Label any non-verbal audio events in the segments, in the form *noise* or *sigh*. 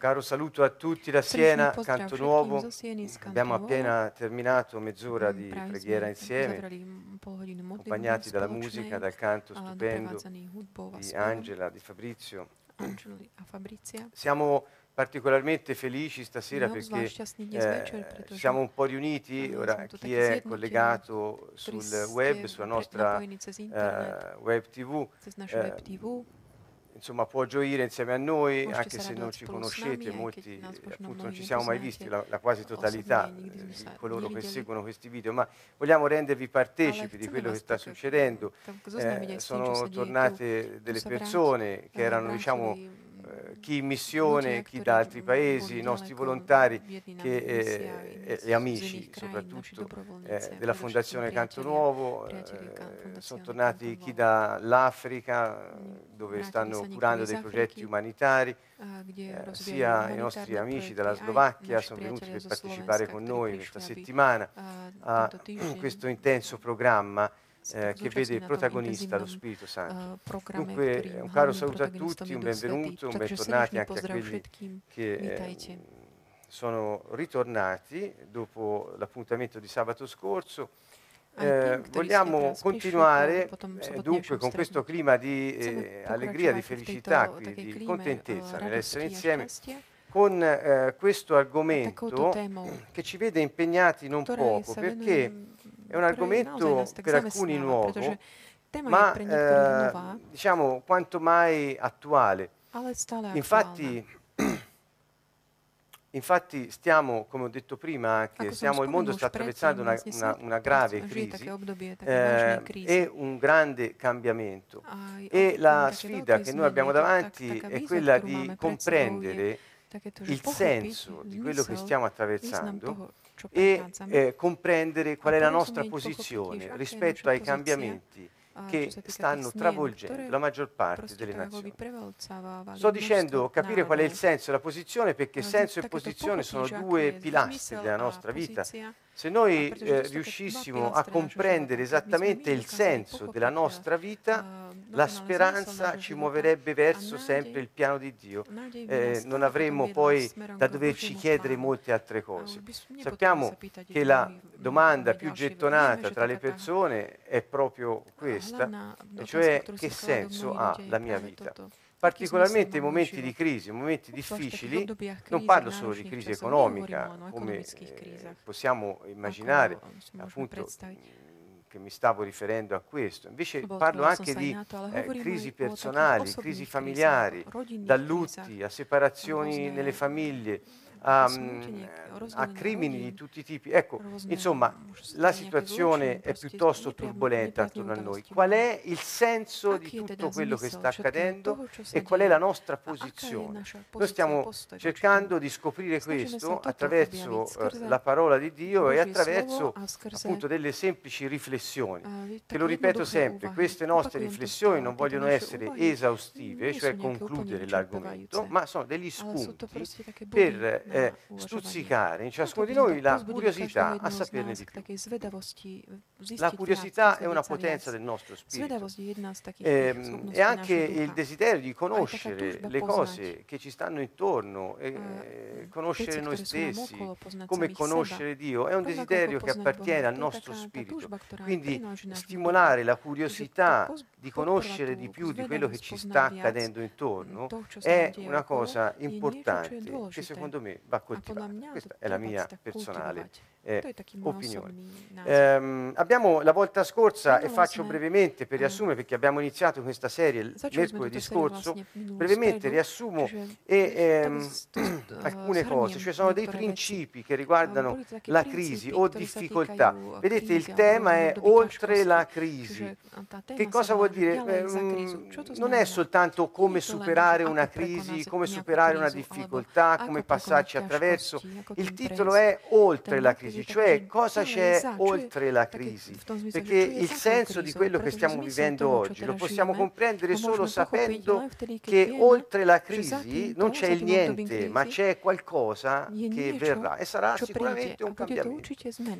Caro saluto a tutti da Siena, Canto Nuovo. Abbiamo appena terminato mezz'ora di preghiera insieme, accompagnati dalla musica, dal canto stupendo di Angela, di Fabrizio. Siamo particolarmente felici stasera perché eh, siamo un po' riuniti, ora chi è collegato sul web, sulla nostra eh, web tv, eh, insomma, può gioire insieme a noi, anche se non ci conoscete, molti appunto non ci siamo mai visti, la, la quasi totalità di coloro che seguono questi video, ma vogliamo rendervi partecipi di quello che sta succedendo. Eh, sono tornate delle persone che erano, diciamo, eh, chi in missione, chi da altri paesi, i nostri volontari che, eh, e amici soprattutto eh, della Fondazione Canto Nuovo, eh, sono tornati chi dall'Africa dove stanno curando dei progetti umanitari, eh, sia i nostri amici dalla Slovacchia sono venuti per partecipare con noi questa settimana a *coughs* questo intenso programma eh, che vede protagonista lo Spirito Santo. Dunque un caro saluto a tutti, un benvenuto, un bentornati anche a quelli che eh, sono ritornati dopo l'appuntamento di sabato scorso. Eh, vogliamo continuare eh, dunque con questo clima di eh, allegria, di felicità, qui, di contentezza nell'essere insieme con eh, questo argomento che ci vede impegnati non poco perché è un argomento per alcuni nuovo, ma eh, diciamo quanto mai attuale. Infatti, infatti stiamo, come ho detto prima, anche, stiamo, il mondo sta attraversando una, una, una grave crisi eh, e un grande cambiamento. E la sfida che noi abbiamo davanti è quella di comprendere il senso di quello che stiamo attraversando e eh, comprendere qual è la nostra posizione rispetto ai cambiamenti che stanno travolgendo la maggior parte delle nazioni. Sto dicendo capire qual è il senso e la posizione perché senso e posizione sono due pilastri della nostra vita se noi eh, riuscissimo a comprendere esattamente il senso della nostra vita, la speranza ci muoverebbe verso sempre il piano di Dio. Eh, non avremmo poi da doverci chiedere molte altre cose. Sappiamo che la domanda più gettonata tra le persone è proprio questa, e cioè che senso ha la mia vita? Particolarmente in momenti di crisi, in momenti difficili, non parlo solo di crisi economica, come eh, possiamo immaginare, appunto, che mi stavo riferendo a questo. Invece parlo anche di eh, crisi personali, crisi familiari, da lutti a separazioni nelle famiglie, a, mm, a, crimini di tutti i tipi. Ecco, insomma, la situazione è piuttosto turbolenta attorno a noi. Qual è il senso di tutto quello che sta accadendo e qual è la nostra posizione? Noi stiamo cercando di scoprire questo attraverso uh, la parola di Dio e attraverso appunto delle semplici riflessioni. Che lo ripeto sempre, queste nostre riflessioni non vogliono essere esaustive, cioè concludere l'argomento, ma sono degli spunti per eh, stuzzicare in ciascuno di noi la curiosità a saperne di più. La curiosità è una potenza del nostro spirito. Eh, e anche il desiderio di conoscere le cose che ci stanno intorno, e, conoscere noi stessi, come conoscere Dio, è un desiderio che appartiene al nostro spirito. Quindi stimolare la curiosità di conoscere di più di quello che ci sta accadendo intorno è una cosa importante che secondo me va coltivata. Questa è la mia personale eh, opinione. Eh, abbiamo la volta scorsa, e faccio brevemente per riassumere perché abbiamo iniziato questa serie mercoledì scorso, brevemente riassumo e, ehm, *clears throat* alcune cose, cioè sono dei principi che riguardano la crisi o difficoltà. Vedete il tema è oltre la crisi. Che cosa vuol dire? Eh, non è soltanto come superare una crisi, come superare una difficoltà, come passarci attraverso. Il titolo è oltre la crisi crisi, cioè cosa c'è oltre la crisi, perché il senso di quello che stiamo vivendo oggi lo possiamo comprendere solo sapendo che oltre la crisi non c'è il niente, ma c'è qualcosa che verrà e sarà sicuramente un cambiamento.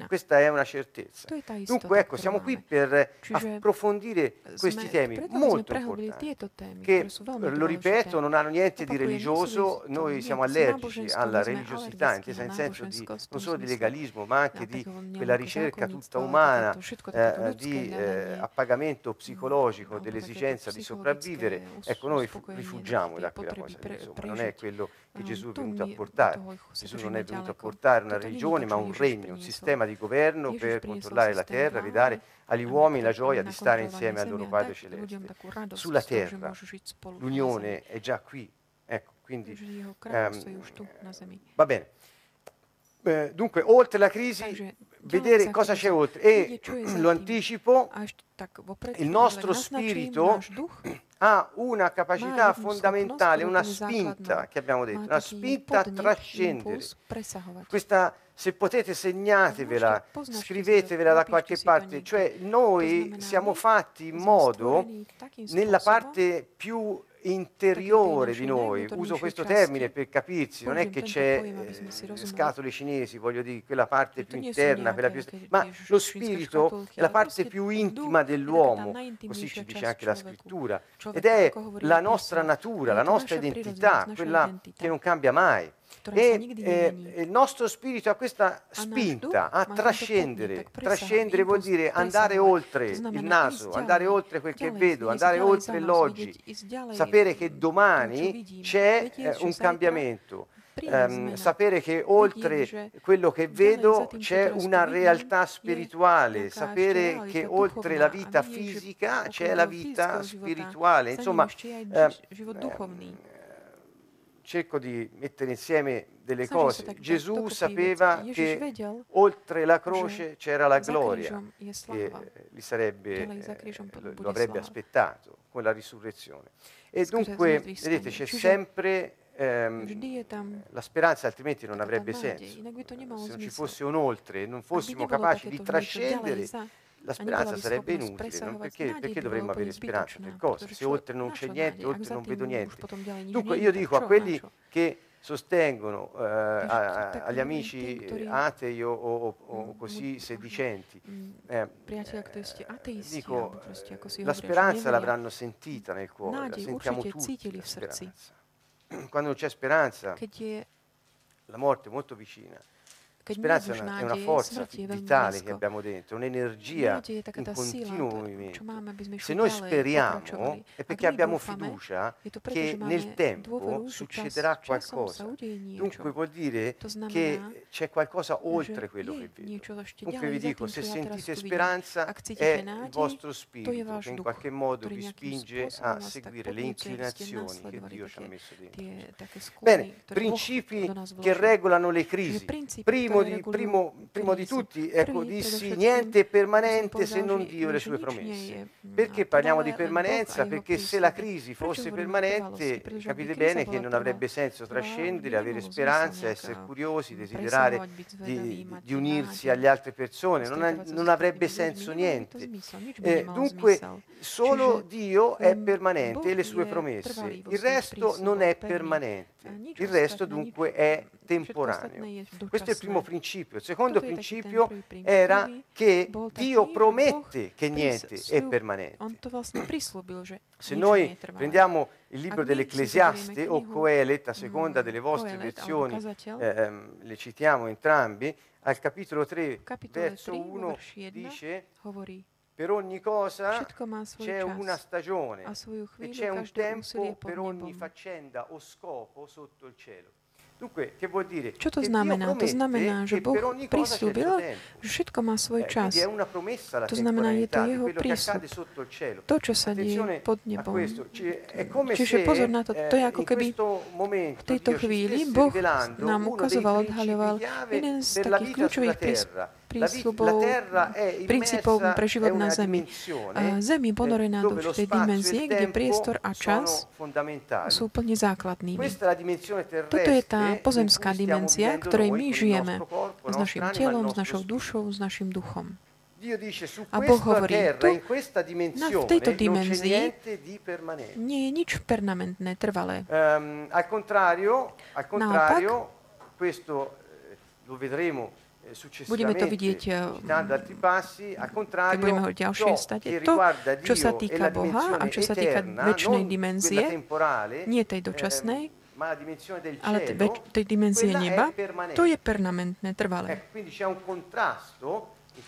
Questa è una certezza. Dunque ecco, siamo qui per approfondire questi temi molto importanti, che lo ripeto non hanno niente di religioso, noi siamo allergici alla religiosità, intesa in senso di, non solo di legalismo, ma anche di quella ricerca tutta umana eh, di eh, appagamento psicologico dell'esigenza di sopravvivere. Ecco, noi rifugiamo da quella cosa, insomma, non è quello che Gesù è venuto a portare. Gesù non è venuto a portare una religione, ma un regno, un sistema di governo per controllare la terra, ridare agli uomini la gioia di stare insieme al loro Padre Celeste. Sulla terra l'unione è già qui, ecco, quindi ehm, va bene. Eh, dunque, oltre la crisi, vedere cosa c'è oltre. E lo anticipo, il nostro spirito *clears throat* ha una capacità fondamentale, una spinta che abbiamo detto, una spinta a trascendere. Questa, se potete segnatevela, scrivetevela da qualche parte, cioè noi siamo fatti in modo, nella parte più interiore di noi, uso questo termine per capirsi, non è che c'è eh, scatole cinesi, voglio dire, quella parte più interna, quella più, ma lo spirito è la parte più intima dell'uomo, così ci dice anche la scrittura, ed è la nostra natura, la nostra identità, quella che non cambia mai. E eh, il nostro spirito ha questa spinta a trascendere. Trascendere vuol dire andare oltre il naso, andare oltre quel che vedo, andare oltre l'oggi, sapere che domani c'è eh, un cambiamento. Um, sapere che oltre quello che vedo c'è una realtà spirituale, sapere che oltre la vita fisica c'è la vita spirituale. Insomma, eh, cerco di mettere insieme delle cose. Gesù sapeva che oltre la croce c'era la gloria che gli sarebbe, eh, lo avrebbe aspettato con la risurrezione. E dunque, vedete, c'è sempre ehm, la speranza, altrimenti non avrebbe senso. Se non ci fosse un oltre, non fossimo capaci di trascendere la speranza sarebbe inutile, non? perché, perché dovremmo avere speranza? Per cosa? Se oltre non c'è niente, oltre non vedo niente. Dunque io dico a quelli che sostengono eh, a, agli amici atei o, o, o così sedicenti, eh, dico, la speranza l'avranno sentita nel cuore, la sentiamo tutti la speranza. Quando non c'è speranza, la morte è molto vicina. Speranza è una, è una forza vitale che abbiamo dentro, un'energia in continuo movimento. Se noi speriamo è perché abbiamo fiducia che nel tempo succederà qualcosa. Dunque vuol dire che c'è qualcosa oltre quello che vedo. Dunque vi dico, se sentite speranza è il vostro spirito che in qualche modo vi spinge a seguire le inclinazioni che Dio ci ha messo dentro. Bene, principi che regolano le crisi. Primo primo di, primo, primo di tutti, ecco, dissi niente è permanente se non Dio e le sue promesse. Perché parliamo di permanenza? Perché se la crisi fosse permanente, capite bene che non avrebbe senso trascendere, avere speranza, essere curiosi, desiderare di, di unirsi alle altre persone, non, ha, non avrebbe senso niente. Eh, dunque, solo Dio è permanente e le sue promesse, il resto non è permanente. Il resto dunque è temporaneo. Questo è il primo principio. Il secondo principio era che Dio promette che niente è permanente. Se noi prendiamo il libro dell'Ecclesiaste o Coelet, a seconda delle vostre versioni, eh, le citiamo entrambi, al capitolo 3, verso 1 dice per ogni cosa c'è una stagione e c'è un tempo per ogni faccenda o scopo sotto il cielo. Dunque, che vuol dire? Čo to znamená? To znamená, že Boh prislúbil, že všetko má svoj eh, čas. To znamená, je to jeho prísľub. To, čo sa deje pod nebom. Čiže pozor na to, to je eh, ako keby v tejto chvíli Boh nám ukazoval, odhaľoval jeden z takých kľúčových prísľubov, princípov pre život na Zemi. Zem je ponorená do určitej dimenzie, kde priestor a čas sú úplne základnými. Toto je tá pozemská dimenzia, ktorej my žijeme s našim telom, s našou dušou, s našim duchom. A Boh hovorí, tu, na, v tejto dimenzii nie je nič permanentné, trvalé. Contrario, Naopak, questo lo vedremo Budeme to vidieť, keď budeme hovoriť ďalšie state. To, čo sa týka Boha a čo sa týka väčšnej dimenzie, nie tej dočasnej, ale tej dimenzie neba, to je permanentné, trvalé.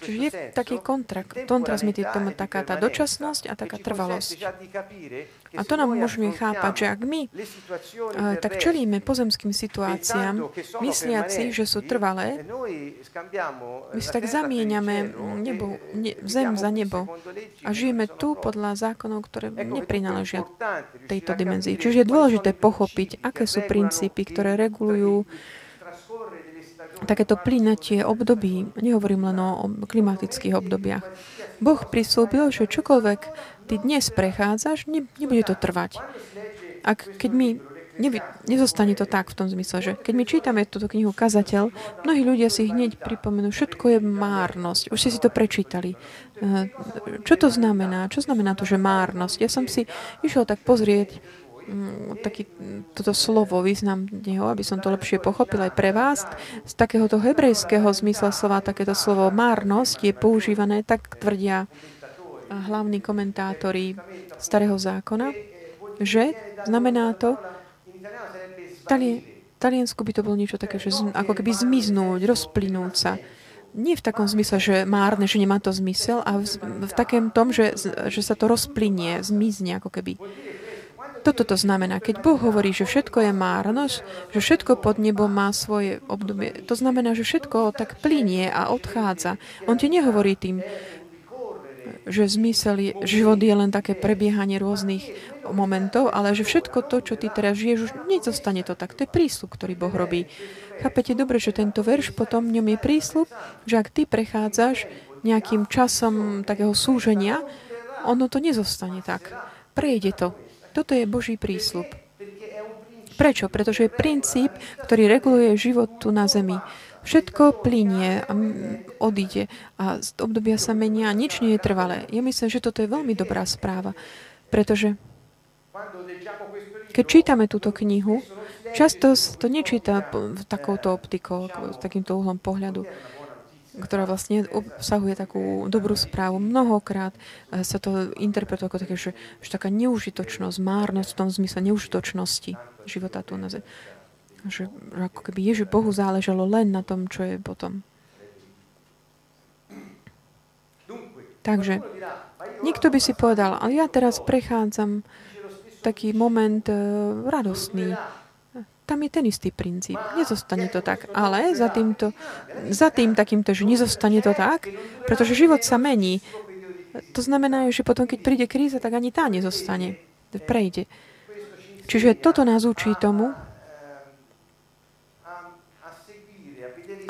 Čiže je taký kontrakt, kontrast medzi tomu taká tá dočasnosť a taká trvalosť. A to nám môžeme chápať, že ak my tak čelíme pozemským situáciám, mysliaci, že sú trvalé, my si tak zamieňame nebo, ne, zem za nebo. a žijeme tu podľa zákonov, ktoré neprináležia tejto dimenzii. Čiže je dôležité pochopiť, aké sú princípy, ktoré regulujú takéto plynatie období, nehovorím len o klimatických obdobiach. Boh prislúbil, že čokoľvek ty dnes prechádzaš, ne, nebude to trvať. Ak, keď my nevy, nezostane to tak v tom zmysle, že keď my čítame túto knihu Kazateľ, mnohí ľudia si hneď pripomenú, všetko je márnosť. Už ste si to prečítali. Eh, čo to znamená? Čo znamená to, že márnosť? Ja som si išiel tak pozrieť taký, toto slovo, význam neho, aby som to lepšie pochopil aj pre vás. Z takéhoto hebrejského zmysla slova takéto slovo márnosť je používané, tak tvrdia hlavní komentátori Starého zákona, že znamená to, tali, taliansku by to bolo niečo také, že ako keby zmiznúť, rozplynúť sa. Nie v takom zmysle, že márne, že nemá to zmysel, a v, v takém tom, že, že sa to rozplynie, zmizne ako keby. Toto to znamená, keď Boh hovorí, že všetko je márnosť, že všetko pod nebom má svoje obdobie, to znamená, že všetko tak plinie a odchádza. On ti nehovorí tým, že zmysel je, život je len také prebiehanie rôznych momentov, ale že všetko to, čo ty teraz žiješ, už nezostane to tak. To je prísľub, ktorý Boh robí. Chápete dobre, že tento verš potom v ňom je prísľub, že ak ty prechádzaš nejakým časom takého súženia, ono to nezostane tak. Prejde to. Toto je Boží prísľub. Prečo? Pretože je princíp, ktorý reguluje život tu na zemi. Všetko plinie a odíde a z obdobia sa menia a nič nie je trvalé. Ja myslím, že toto je veľmi dobrá správa, pretože keď čítame túto knihu, často to nečíta takouto optikou, takýmto uhlom pohľadu ktorá vlastne obsahuje takú dobrú správu. Mnohokrát eh, sa to interpretuje ako také, že, že taká neužitočnosť, márnosť v tom zmysle neužitočnosti života tu na zemi. Že, že ako keby Ježiš Bohu záležalo len na tom, čo je potom. Takže niekto by si povedal, ale ja teraz prechádzam taký moment uh, radostný, tam je ten istý princíp. Nezostane to tak. Ale za, týmto, za tým takýmto, že nezostane to tak, pretože život sa mení. To znamená, že potom, keď príde kríza, tak ani tá nezostane. Prejde. Čiže toto nás učí tomu,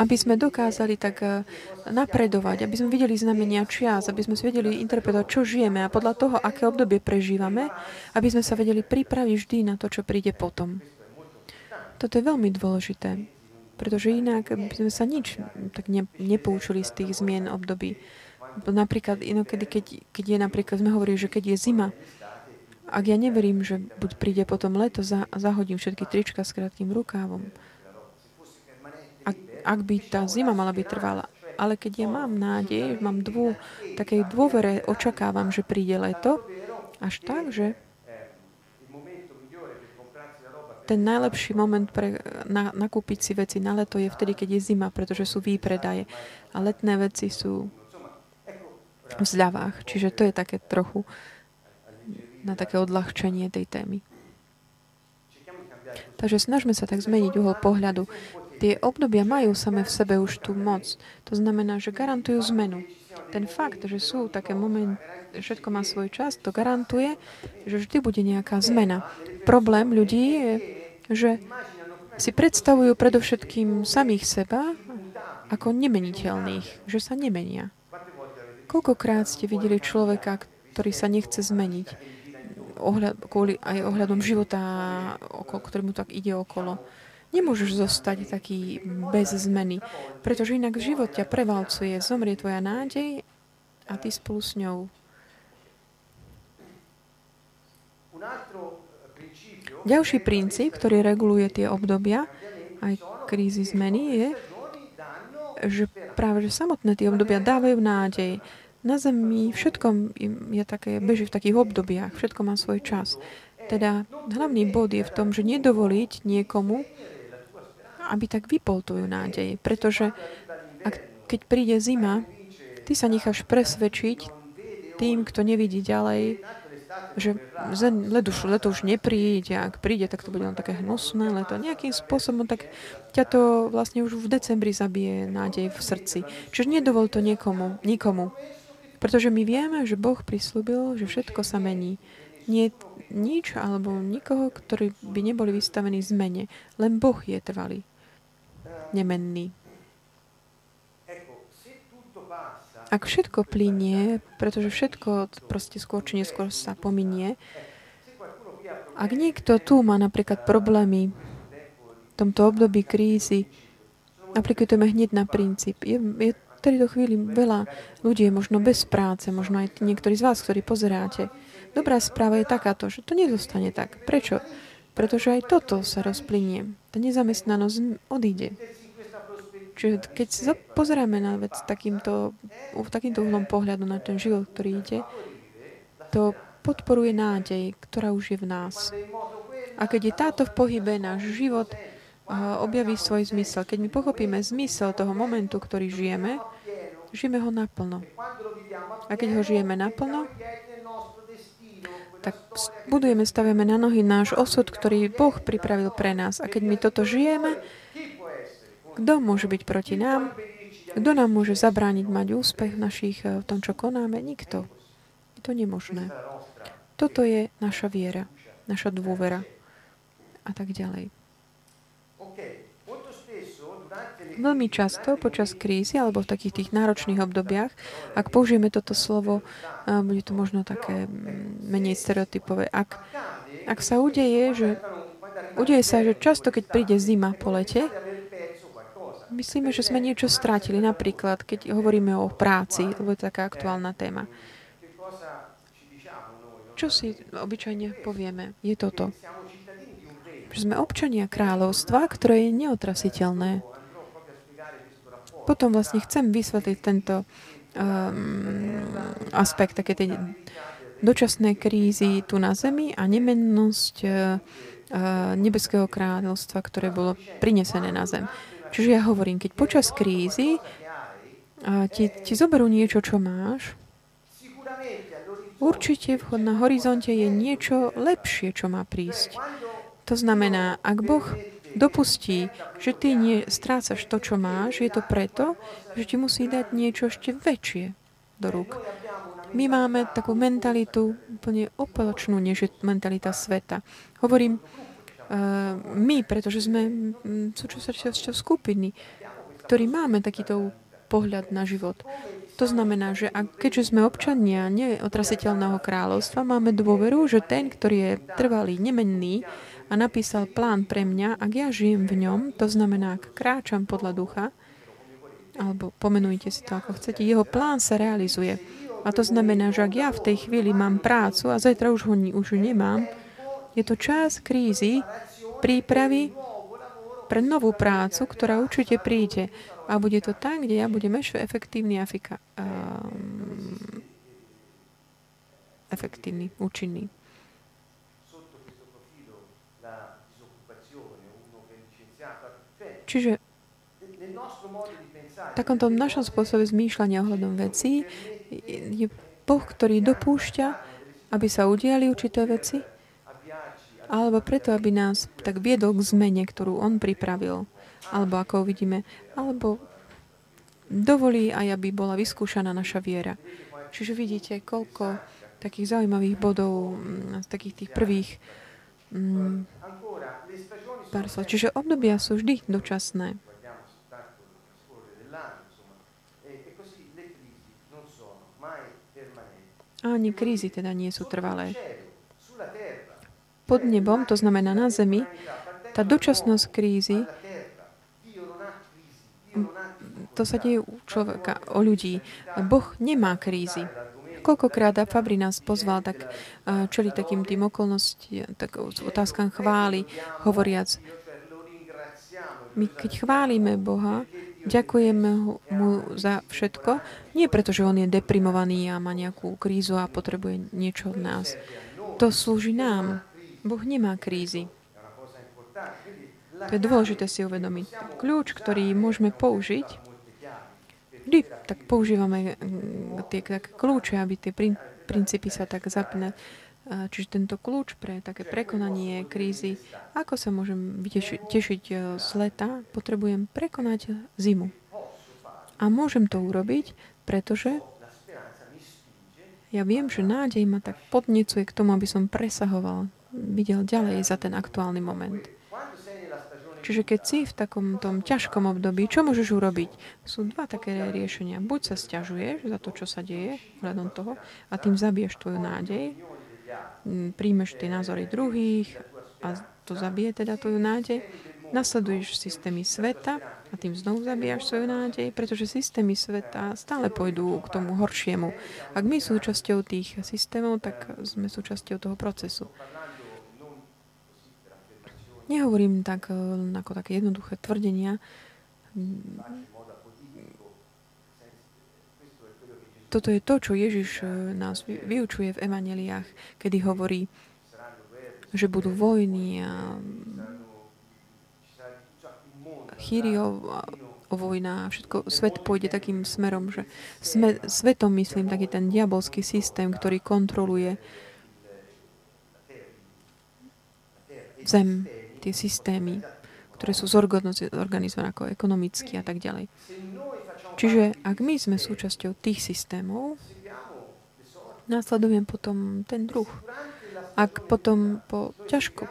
aby sme dokázali tak eh, napredovať, aby sme videli znamenia čias, aby sme si vedeli interpretovať, čo žijeme a podľa toho, aké obdobie prežívame, aby sme sa vedeli pripraviť vždy na to, čo príde potom. Toto je veľmi dôležité, pretože inak by sme sa nič tak ne, nepoučili z tých zmien období. Napríklad inokedy, keď, keď je napríklad, sme hovorili, že keď je zima, ak ja neverím, že buď príde potom leto, za, zahodím všetky trička s krátkým rukávom. Ak, ak by tá zima mala byť trvalá. Ale keď ja mám nádej, mám dvú, takej dôvere, očakávam, že príde leto, až tak, že ten najlepší moment pre na, nakúpiť si veci na leto je vtedy, keď je zima, pretože sú výpredaje. A letné veci sú v zľavách. Čiže to je také trochu na také odľahčenie tej témy. Takže snažme sa tak zmeniť uhol pohľadu. Tie obdobia majú same v sebe už tú moc. To znamená, že garantujú zmenu. Ten fakt, že sú také momenty, všetko má svoj čas, to garantuje, že vždy bude nejaká zmena. Problém ľudí je, že si predstavujú predovšetkým samých seba ako nemeniteľných, že sa nemenia. Koľkokrát ste videli človeka, ktorý sa nechce zmeniť ohľad, kvôli aj ohľadom života, okolo, ktorý mu tak ide okolo. Nemôžeš zostať taký bez zmeny, pretože inak život ťa prevalcuje, zomrie tvoja nádej a ty spolu s ňou. Ďalší princíp, ktorý reguluje tie obdobia, aj krízy zmeny, je, že práve že samotné tie obdobia dávajú nádej. Na Zemi všetko je také, beží v takých obdobiach, všetko má svoj čas. Teda hlavný bod je v tom, že nedovoliť niekomu, aby tak vypol tvoju nádej. Pretože ak, keď príde zima, ty sa necháš presvedčiť tým, kto nevidí ďalej, že leto už, leto už nepríde, ak príde, tak to bude len také hnusné leto. Nejakým spôsobom tak ťa to vlastne už v decembri zabije nádej v srdci. Čiže nedovol to niekomu, nikomu. Pretože my vieme, že Boh prislúbil, že všetko sa mení. Nie nič alebo nikoho, ktorí by neboli vystavení zmene. Len Boh je trvalý. Nemenný. Ak všetko plinie, pretože všetko proste skôr či neskôr sa pominie, ak niekto tu má napríklad problémy v tomto období krízy, aplikujeme hneď na princíp. Je, je v tejto chvíli veľa ľudí je možno bez práce, možno aj niektorí z vás, ktorí pozeráte. Dobrá správa je takáto, že to nezostane tak. Prečo? Pretože aj toto sa rozplynie. Tá nezamestnanosť odíde. Čiže keď sa pozeráme na vec takýmto, takýmto uhlom pohľadu na ten život, ktorý ide, to podporuje nádej, ktorá už je v nás. A keď je táto v pohybe, náš život objaví svoj zmysel. Keď my pochopíme zmysel toho momentu, ktorý žijeme, žijeme ho naplno. A keď ho žijeme naplno, tak budujeme, stavíme na nohy náš osud, ktorý Boh pripravil pre nás. A keď my toto žijeme, kto môže byť proti nám? Kto nám môže zabrániť mať úspech v, našich, eh, v tom, čo konáme? Nikto. Je to nemožné. Toto je naša viera, naša dôvera a tak ďalej. Veľmi často počas krízy alebo v takých tých náročných obdobiach, ak použijeme toto slovo, eh, bude to možno také mm, menej stereotypové. Ak, ak sa udeje, že udeje sa, že často, keď príde zima po lete, myslíme, že sme niečo strátili. Napríklad, keď hovoríme o práci, lebo je to taká aktuálna téma. Čo si obyčajne povieme? Je toto. Že sme občania kráľovstva, ktoré je neotrasiteľné. Potom vlastne chcem vysvetliť tento um, aspekt také tej dočasnej krízy tu na Zemi a nemennosť uh, nebeského kráľovstva, ktoré bolo prinesené na Zem. Čiže ja hovorím, keď počas krízy ti, ti zoberú niečo, čo máš, určite na horizonte je niečo lepšie, čo má prísť. To znamená, ak Boh dopustí, že ty nie strácaš to, čo máš, je to preto, že ti musí dať niečo ešte väčšie do rúk. My máme takú mentalitu úplne opoločnú, než je mentalita sveta. Hovorím, my, pretože sme súčasťou skupiny, ktorí máme takýto pohľad na život. To znamená, že ak, keďže sme občania neotrasiteľného kráľovstva, máme dôveru, že ten, ktorý je trvalý, nemenný a napísal plán pre mňa, ak ja žijem v ňom, to znamená, ak kráčam podľa ducha, alebo pomenujte si to ako chcete, jeho plán sa realizuje. A to znamená, že ak ja v tej chvíli mám prácu a zajtra už ho už nemám, je to čas krízy, prípravy pre novú prácu, ktorá určite príde. A bude to tam, kde ja budem ešte efektívny, afika, um, efektívny, účinný. Čiže v takomto našom spôsobe zmýšľania ohľadom vecí je Boh, ktorý dopúšťa, aby sa udiali určité veci alebo preto, aby nás tak viedol k zmene, ktorú on pripravil, alebo ako uvidíme, alebo dovolí aj, aby bola vyskúšaná naša viera. Čiže vidíte, koľko takých zaujímavých bodov mm, z takých tých prvých mm, pár slov. Čiže obdobia sú vždy dočasné. Ani krízy teda nie sú trvalé. Pod nebom, to znamená na zemi, tá dočasnosť krízy, to sa deje u človeka, o ľudí. Boh nemá krízy. Koľkokrát Fabri nás pozval tak čeli takým tým okolnostiam, tak otázkam chváli, hovoriac, my keď chválime Boha, ďakujeme mu za všetko, nie preto, že on je deprimovaný a má nejakú krízu a potrebuje niečo od nás. To slúži nám. Boh nemá krízy. To je dôležité si uvedomiť. Kľúč, ktorý môžeme použiť, vždy tak používame mm, tie také kľúče, aby tie princípy sa tak zapne. Čiže tento kľúč pre také prekonanie krízy, ako sa môžem tešiť, tešiť e, z leta, potrebujem prekonať zimu. A môžem to urobiť, pretože ja viem, že nádej ma tak podnecuje k tomu, aby som presahoval, videl ďalej za ten aktuálny moment. Čiže keď si v takom tom ťažkom období, čo môžeš urobiť? Sú dva také riešenia. Buď sa stiažuješ za to, čo sa deje, hľadom toho, a tým zabiješ tvoju nádej, príjmeš tie názory druhých a to zabije teda tvoju nádej. Nasleduješ systémy sveta a tým znovu zabíjaš svoju nádej, pretože systémy sveta stále pôjdu k tomu horšiemu. Ak my súčasťou tých systémov, tak sme súčasťou toho procesu. Nehovorím tak ako také jednoduché tvrdenia. Toto je to, čo Ježiš e, nás vyučuje v evaneliách, kedy hovorí, že budú vojny a Chýriov o vojna a všetko, svet pôjde takým smerom, že sme, svetom myslím taký ten diabolský systém, ktorý kontroluje zem, tie systémy, ktoré sú zorganizované ako ekonomicky a tak ďalej. Čiže ak my sme súčasťou tých systémov, následujem potom ten druh. Ak potom po ťažko,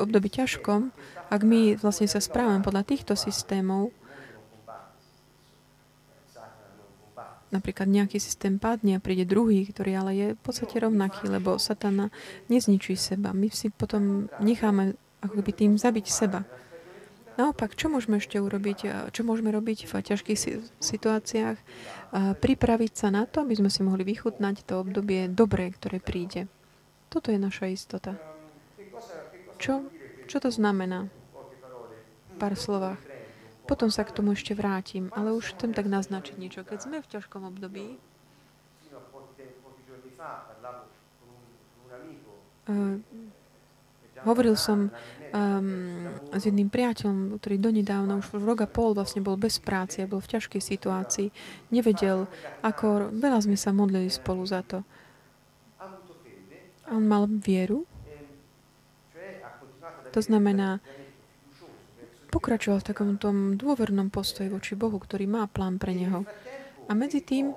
období ťažkom, ak my vlastne sa správame podľa týchto systémov, napríklad nejaký systém padne a príde druhý, ktorý ale je v podstate rovnaký, lebo satana nezničí seba. My si potom necháme ako by tým zabiť seba. Naopak, čo môžeme ešte urobiť, čo môžeme robiť v ťažkých situáciách? Pripraviť sa na to, aby sme si mohli vychutnať to obdobie dobré, ktoré príde. Toto je naša istota. Čo, čo to znamená? Pár slovách. Potom sa k tomu ešte vrátim, ale už chcem tak naznačiť niečo. Keď sme v ťažkom období, hovoril som um, s jedným priateľom, ktorý donedávna už rok a pol vlastne bol bez práce bol v ťažkej situácii. Nevedel, ako... Veľa sme sa modlili spolu za to. On mal vieru. To znamená, pokračoval v takom tom dôvernom postoji voči Bohu, ktorý má plán pre neho. A medzi tým,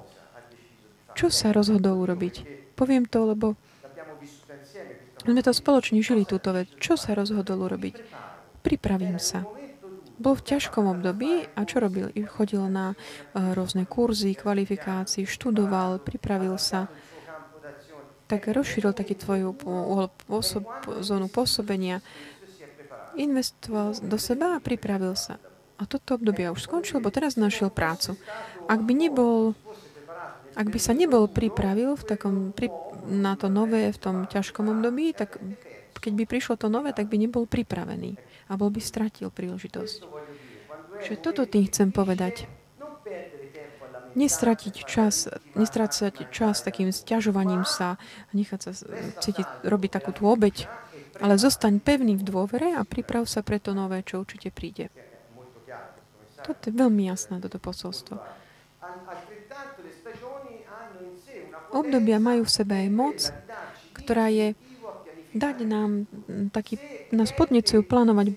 čo sa rozhodol urobiť? Poviem to, lebo sme to spoločne žili túto vec. Čo sa rozhodol urobiť? Pripravím sa. Bol v ťažkom období a čo robil? Chodil na uh, rôzne kurzy, kvalifikácie, študoval, pripravil sa. Tak rozšíril taký tvoju osob, zónu pôsobenia. Investoval do seba a pripravil sa. A toto obdobie už skončil, lebo teraz našiel prácu. Ak by nebol ak by sa nebol pripravil v takom, pri, na to nové v tom ťažkom období, tak keď by prišlo to nové, tak by nebol pripravený a bol by stratil príležitosť. Čiže toto tým chcem povedať. Nestratiť čas, nestrácať čas takým stiažovaním sa a nechať sa cítiť, robiť takú tú obeď, ale zostaň pevný v dôvere a priprav sa pre to nové, čo určite príde. Toto je veľmi jasné, toto posolstvo. Obdobia majú v sebe aj moc, ktorá je dať nám taký, nás podnecujú plánovať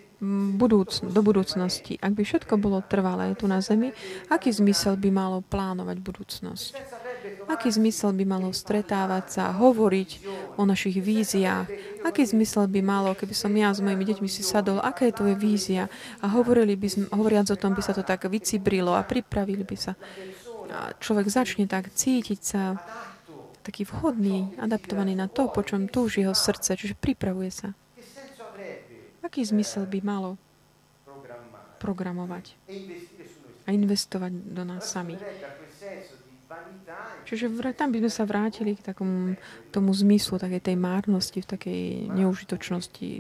budúc, do budúcnosti. Ak by všetko bolo trvalé tu na Zemi, aký zmysel by malo plánovať budúcnosť? Aký zmysel by malo stretávať sa, hovoriť o našich víziách? Aký zmysel by malo, keby som ja s mojimi deťmi si sadol, aká je tvoje vízia? A hovorili by hovoriac o tom, by sa to tak vycibrilo a pripravili by sa. A človek začne tak cítiť sa taký vhodný, adaptovaný na to, po čom túži jeho srdce, čiže pripravuje sa. Aký zmysel by malo programovať a investovať do nás samých? Čiže tam by sme sa vrátili k takomu tomu zmyslu, takej tej márnosti, v takej neužitočnosti,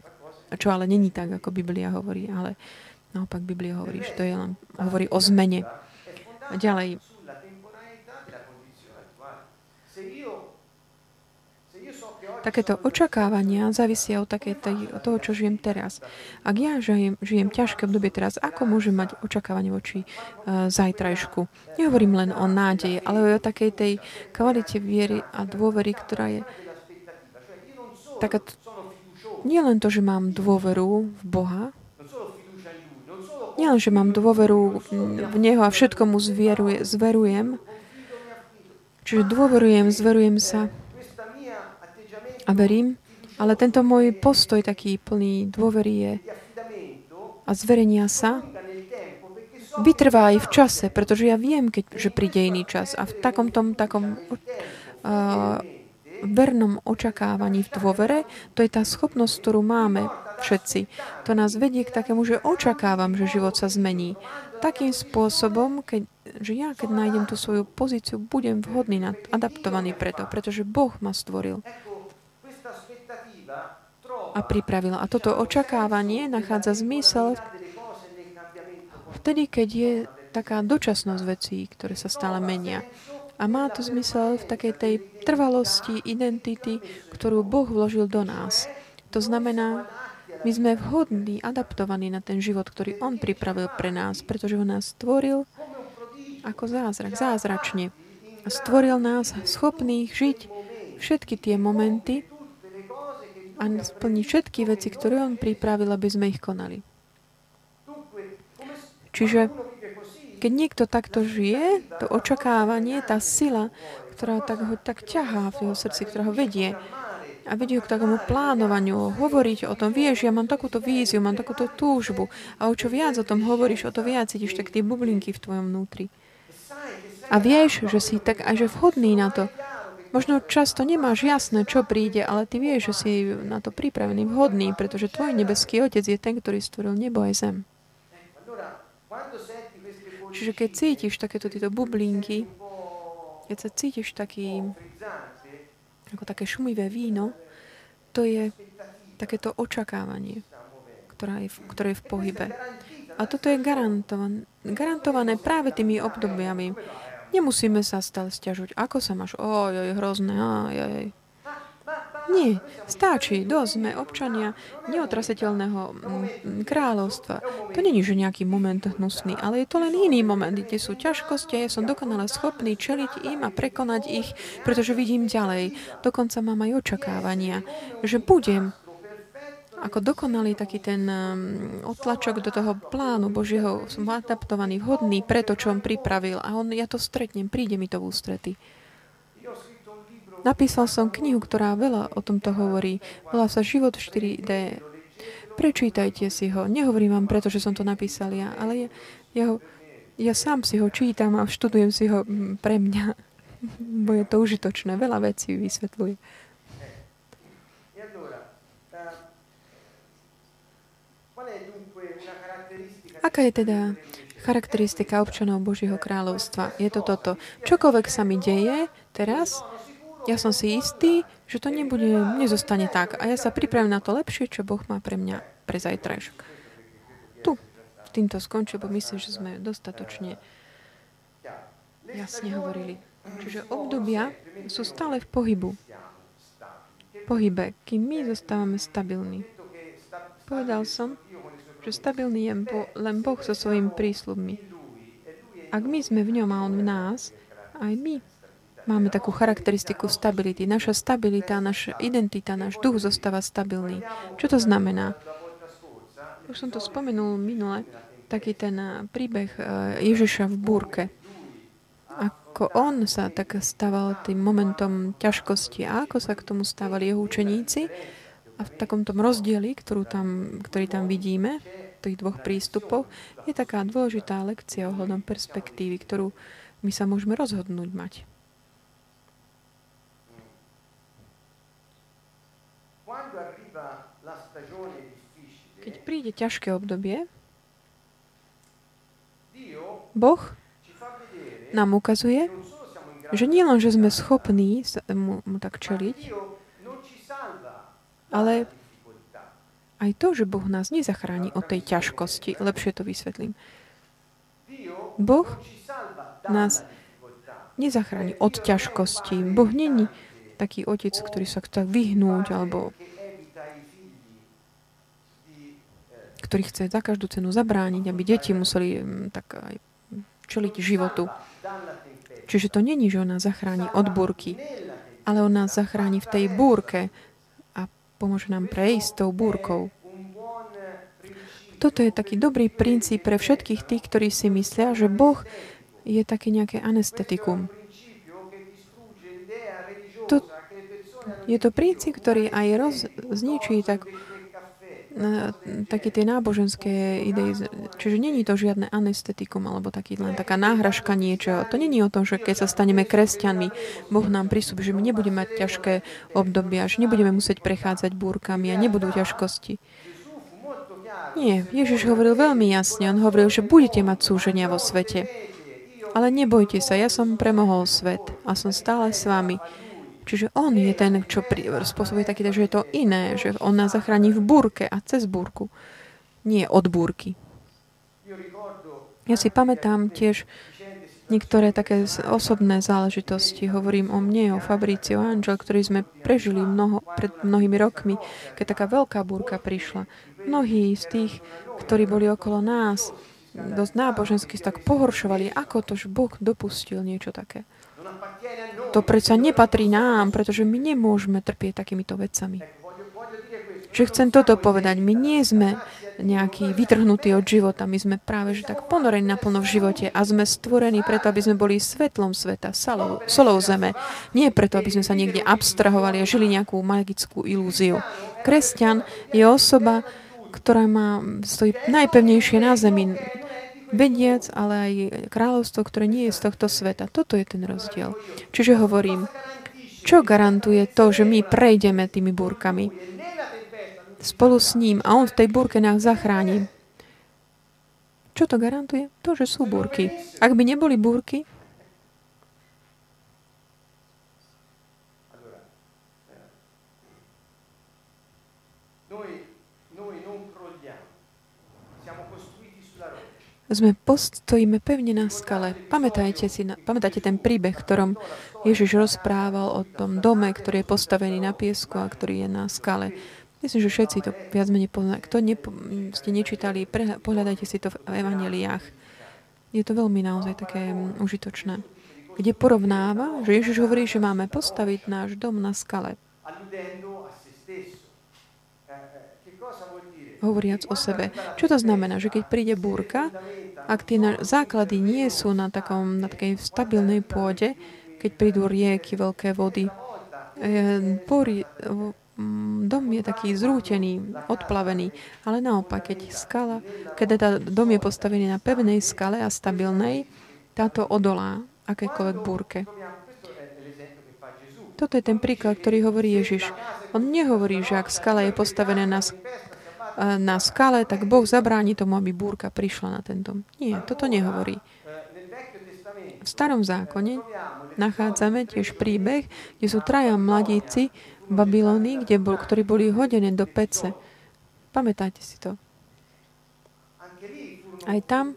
čo ale není tak, ako Biblia hovorí, ale naopak Biblia hovorí, že to je len, hovorí o zmene. A ďalej, Takéto očakávania závisia od, také toho, čo žijem teraz. Ak ja žijem, žijem ťažké obdobie teraz, ako môžem mať očakávanie voči uh, zajtrajšku? Nehovorím len o nádeji, ale o takej tej kvalite viery a dôvery, ktorá je taká... Nie len to, že mám dôveru v Boha, nie len, že mám dôveru v Neho a všetko mu zvieruje, zverujem, čiže dôverujem, zverujem sa a verím, ale tento môj postoj taký plný dôvery je a zverenia sa vytrvá aj v čase, pretože ja viem, keď, že príde iný čas a v takom tom takom uh, vernom očakávaní v dôvere, to je tá schopnosť, ktorú máme všetci. To nás vedie k takému, že očakávam, že život sa zmení. Takým spôsobom, keď, že ja, keď nájdem tú svoju pozíciu, budem vhodný, adaptovaný preto, pretože Boh ma stvoril a pripravila. A toto očakávanie nachádza zmysel vtedy, keď je taká dočasnosť vecí, ktoré sa stále menia. A má to zmysel v takej tej trvalosti, identity, ktorú Boh vložil do nás. To znamená, my sme vhodní, adaptovaní na ten život, ktorý On pripravil pre nás, pretože On nás stvoril ako zázrak, zázračne. A stvoril nás schopných žiť všetky tie momenty, a splniť všetky veci, ktoré On pripravil, aby sme ich konali. Čiže keď niekto takto žije, to očakávanie, tá sila, ktorá tak ho tak ťahá v jeho srdci, ktorá ho vedie a vedie ho k takému plánovaniu, hovoriť o tom, vieš, ja mám takúto víziu, mám takúto túžbu a o čo viac o tom hovoríš, o to viac cítiš tak tie bublinky v tvojom vnútri. A vieš, že si tak aj že vhodný na to, Možno často nemáš jasné, čo príde, ale ty vieš, že si na to pripravený, vhodný, pretože tvoj nebeský Otec je ten, ktorý stvoril nebo aj zem. Čiže keď cítiš takéto tieto bublinky, keď sa cítiš taký, ako také šumivé víno, to je takéto očakávanie, ktoré je, ktoré je v pohybe. A toto je garantované, garantované práve tými obdobiami, Nemusíme sa stále stiažuť. Ako sa máš? Oj, oj, hrozné. Aj. Nie, stačí, dosť sme občania neotrasiteľného mm, kráľovstva. To není, že nejaký moment hnusný, ale je to len iný moment, kde sú ťažkosti a ja som dokonale schopný čeliť im a prekonať ich, pretože vidím ďalej. Dokonca mám aj očakávania, že budem ako dokonalý taký ten um, otlačok do toho plánu Božieho, som adaptovaný, vhodný pre to, čo on pripravil a on, ja to stretnem, príde mi to v ústrety. Napísal som knihu, ktorá veľa o tomto hovorí. Volá sa Život 4D. Prečítajte si ho. Nehovorím vám preto, že som to napísal ja, ale ja, ja, ho, ja sám si ho čítam a študujem si ho mm, pre mňa, *laughs* bo je to užitočné. Veľa vecí vysvetľuje. Aká je teda charakteristika občanov Božieho kráľovstva? Je to toto. Čokoľvek sa mi deje teraz, ja som si istý, že to nebude, nezostane tak. A ja sa pripravím na to lepšie, čo Boh má pre mňa pre zajtrajšok. Tu týmto skončil, bo myslím, že sme dostatočne jasne hovorili. Čiže obdobia sú stále v pohybu. Pohybe, kým my zostávame stabilní. Povedal som, že stabilný je len Boh so svojimi prísľubmi. Ak my sme v ňom a on v nás, aj my máme takú charakteristiku stability. Naša stabilita, naša identita, náš duch zostáva stabilný. Čo to znamená? Už som to spomenul minule, taký ten eh, príbeh eh, Ježiša v búrke. Ako on sa tak stával tým momentom ťažkosti a ako sa k tomu stávali jeho učeníci, a v takomto rozdieli, ktorú tam, ktorý tam vidíme, v tých dvoch prístupov, je taká dôležitá lekcia ohľadom perspektívy, ktorú my sa môžeme rozhodnúť mať. Keď príde ťažké obdobie, Boh nám ukazuje, že nielen, že sme schopní mu tak čeliť, ale aj to, že Boh nás nezachráni od tej ťažkosti. Lepšie to vysvetlím. Boh nás nezachráni od ťažkosti. Boh není taký otec, ktorý sa chce vyhnúť, alebo ktorý chce za každú cenu zabrániť, aby deti museli mm, tak aj čeliť životu. Čiže to není, že on nás zachráni od búrky, ale on nás zachráni v tej búrke pomôže nám prejsť tou búrkou. Toto je taký dobrý princíp pre všetkých tých, ktorí si myslia, že Boh je také nejaké anestetikum. To, je to princíp, ktorý aj roz, zničí tak také tie náboženské idei. Čiže není to žiadne anestetikum alebo taký len taká náhražka niečo. To není o tom, že keď sa staneme kresťanmi, Boh nám prisúbi, že my nebudeme mať ťažké obdobia, že nebudeme musieť prechádzať búrkami a nebudú ťažkosti. Nie, Ježiš hovoril veľmi jasne. On hovoril, že budete mať súženia vo svete. Ale nebojte sa, ja som premohol svet a som stále s vami. Čiže on je ten, čo pri, spôsobuje taký, že je to iné, že on nás zachráni v búrke a cez búrku. Nie od búrky. Ja si pamätám tiež niektoré také osobné záležitosti. Hovorím o mne, o Fabrici, o Angel, ktorý sme prežili mnoho, pred mnohými rokmi, keď taká veľká búrka prišla. Mnohí z tých, ktorí boli okolo nás, dosť nábožensky tak pohoršovali, ako to, že Boh dopustil niečo také. To predsa nepatrí nám, pretože my nemôžeme trpieť takýmito vecami. Čiže chcem toto povedať. My nie sme nejaký vytrhnutí od života. My sme práve že tak ponorení naplno v živote a sme stvorení preto, aby sme boli svetlom sveta, solou, solou zeme. Nie preto, aby sme sa niekde abstrahovali a žili nejakú magickú ilúziu. Kresťan je osoba, ktorá má, stojí najpevnejšie na zemi, vediac, ale aj kráľovstvo, ktoré nie je z tohto sveta. Toto je ten rozdiel. Čiže hovorím, čo garantuje to, že my prejdeme tými búrkami spolu s ním a on v tej búrke nás zachráni. Čo to garantuje? To, že sú búrky. Ak by neboli búrky, sme postojíme pevne na skale. Pamätajte si, pamätajte ten príbeh, ktorom Ježiš rozprával o tom dome, ktorý je postavený na piesku a ktorý je na skale. Myslím, že všetci to viac menej poznajú. Kto nepo, ste nečítali, pre, pohľadajte si to v evaneliách. Je to veľmi naozaj také mm, užitočné. Kde porovnáva, že Ježiš hovorí, že máme postaviť náš dom na skale hovoriac o sebe. Čo to znamená? Že keď príde búrka, ak tie základy nie sú na, takom, na takej stabilnej pôde, keď prídu rieky, veľké vody, pori, dom je taký zrútený, odplavený, ale naopak, keď skala, keď tá dom je postavený na pevnej skale a stabilnej, táto odolá akékoľvek búrke. Toto je ten príklad, ktorý hovorí Ježiš. On nehovorí, že ak skala je postavená na na skale, tak Boh zabráni tomu, aby búrka prišla na ten dom. Nie, toto nehovorí. V starom zákone nachádzame tiež príbeh, kde sú traja mladíci v Babylonii, kde bol, ktorí boli hodené do pece. Pamätajte si to. Aj tam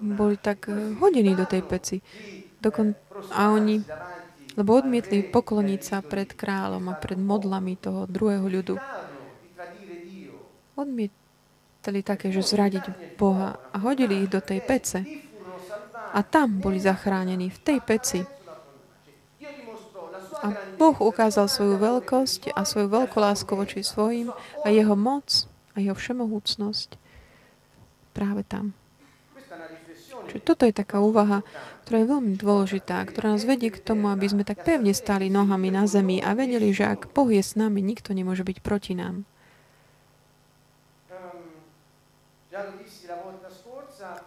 boli tak eh, hodení do tej peci. Dokon, a oni, lebo odmietli pokloniť sa pred kráľom a pred modlami toho druhého ľudu odmietali také, že zradiť Boha a hodili ich do tej pece. A tam boli zachránení, v tej peci. A Boh ukázal svoju veľkosť a svoju veľkú lásku voči svojim a jeho moc a jeho všemohúcnosť práve tam. Čiže toto je taká úvaha, ktorá je veľmi dôležitá, ktorá nás vedie k tomu, aby sme tak pevne stali nohami na zemi a vedeli, že ak Boh je s nami, nikto nemôže byť proti nám.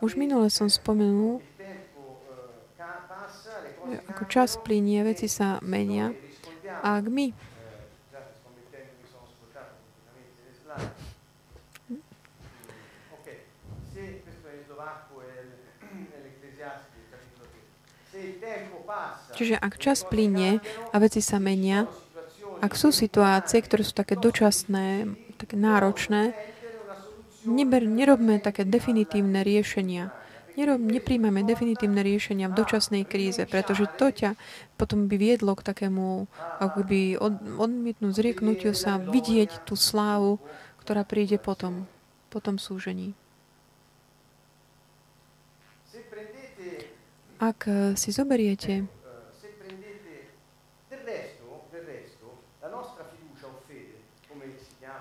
Už minule som spomenul, ako čas plinie, veci sa menia. A ak my Čiže ak čas plinie a veci sa menia, ak sú situácie, ktoré sú také dočasné, také náročné, neber, nerobme také definitívne riešenia. Nerob, nepríjmame definitívne riešenia v dočasnej kríze, pretože to ťa potom by viedlo k takému akoby od, odmietnúť, zrieknutiu sa, vidieť tú slávu, ktorá príde potom, potom súžení. Ak eh, si zoberiete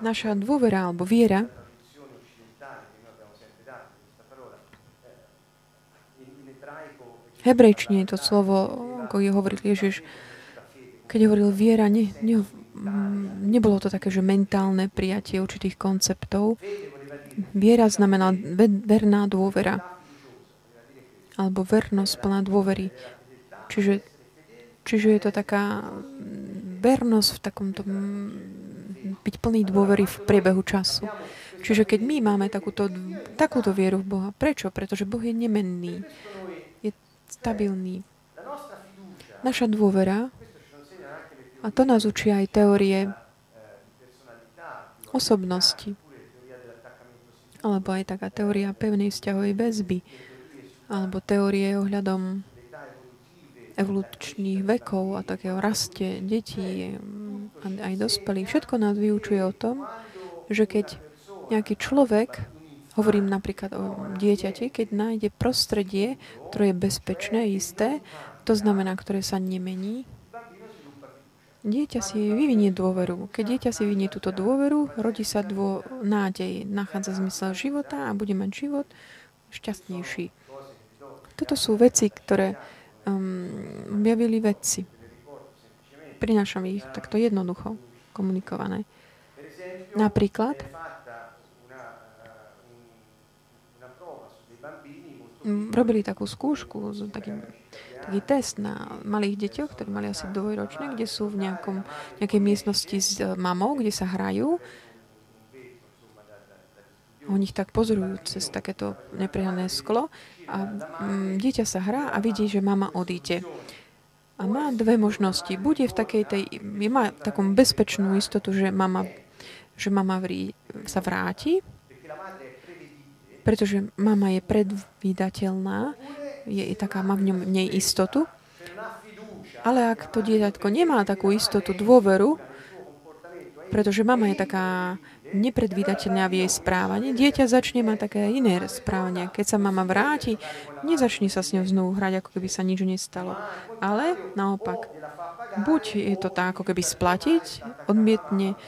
naša dôvera alebo viera hebrejčine to slovo, ako je hovoril Ježiš, keď hovoril viera, ne, ne, nebolo to také, že mentálne prijatie určitých konceptov. Viera znamená verná dôvera alebo vernosť plná dôvery. Čiže, čiže je to taká vernosť v takomto byť plný dôvery v priebehu času. Čiže keď my máme takúto, takúto vieru v Boha, prečo? Pretože Boh je nemenný, je stabilný. Naša dôvera, a to nás učia aj teórie osobnosti, alebo aj taká teória pevnej vzťahovej väzby, alebo teórie ohľadom evolučných vekov a takého raste detí a aj dospelých. Všetko nás vyučuje o tom, že keď nejaký človek, hovorím napríklad o dieťati, keď nájde prostredie, ktoré je bezpečné, isté, to znamená, ktoré sa nemení, dieťa si vyvinie dôveru. Keď dieťa si vyvinie túto dôveru, rodí sa dô, nádej, nachádza zmysel života a bude mať život šťastnejší. Toto sú veci, ktoré um, objavili vedci. Prinášam ich takto jednoducho komunikované. Napríklad, robili takú skúšku, taký, taký test na malých deťoch, ktorí mali asi dvojročné, kde sú v nejakom, nejakej miestnosti s mamou, kde sa hrajú oni ich tak pozorujú cez takéto neprehľadné sklo a mm, dieťa sa hrá a vidí, že mama odíde. A má dve možnosti. Bude v takej tej, má takom bezpečnú istotu, že mama, že mama vrí, sa vráti, pretože mama je predvídateľná, je taká, má v ňom nej istotu. Ale ak to dieťatko nemá takú istotu, dôveru, pretože mama je taká nepredvídateľná v jej správaní, dieťa začne mať také iné správanie. Keď sa mama vráti, nezačne sa s ňou znovu hrať, ako keby sa nič nestalo. Ale naopak, buď je to tak, ako keby splatiť, odmietne,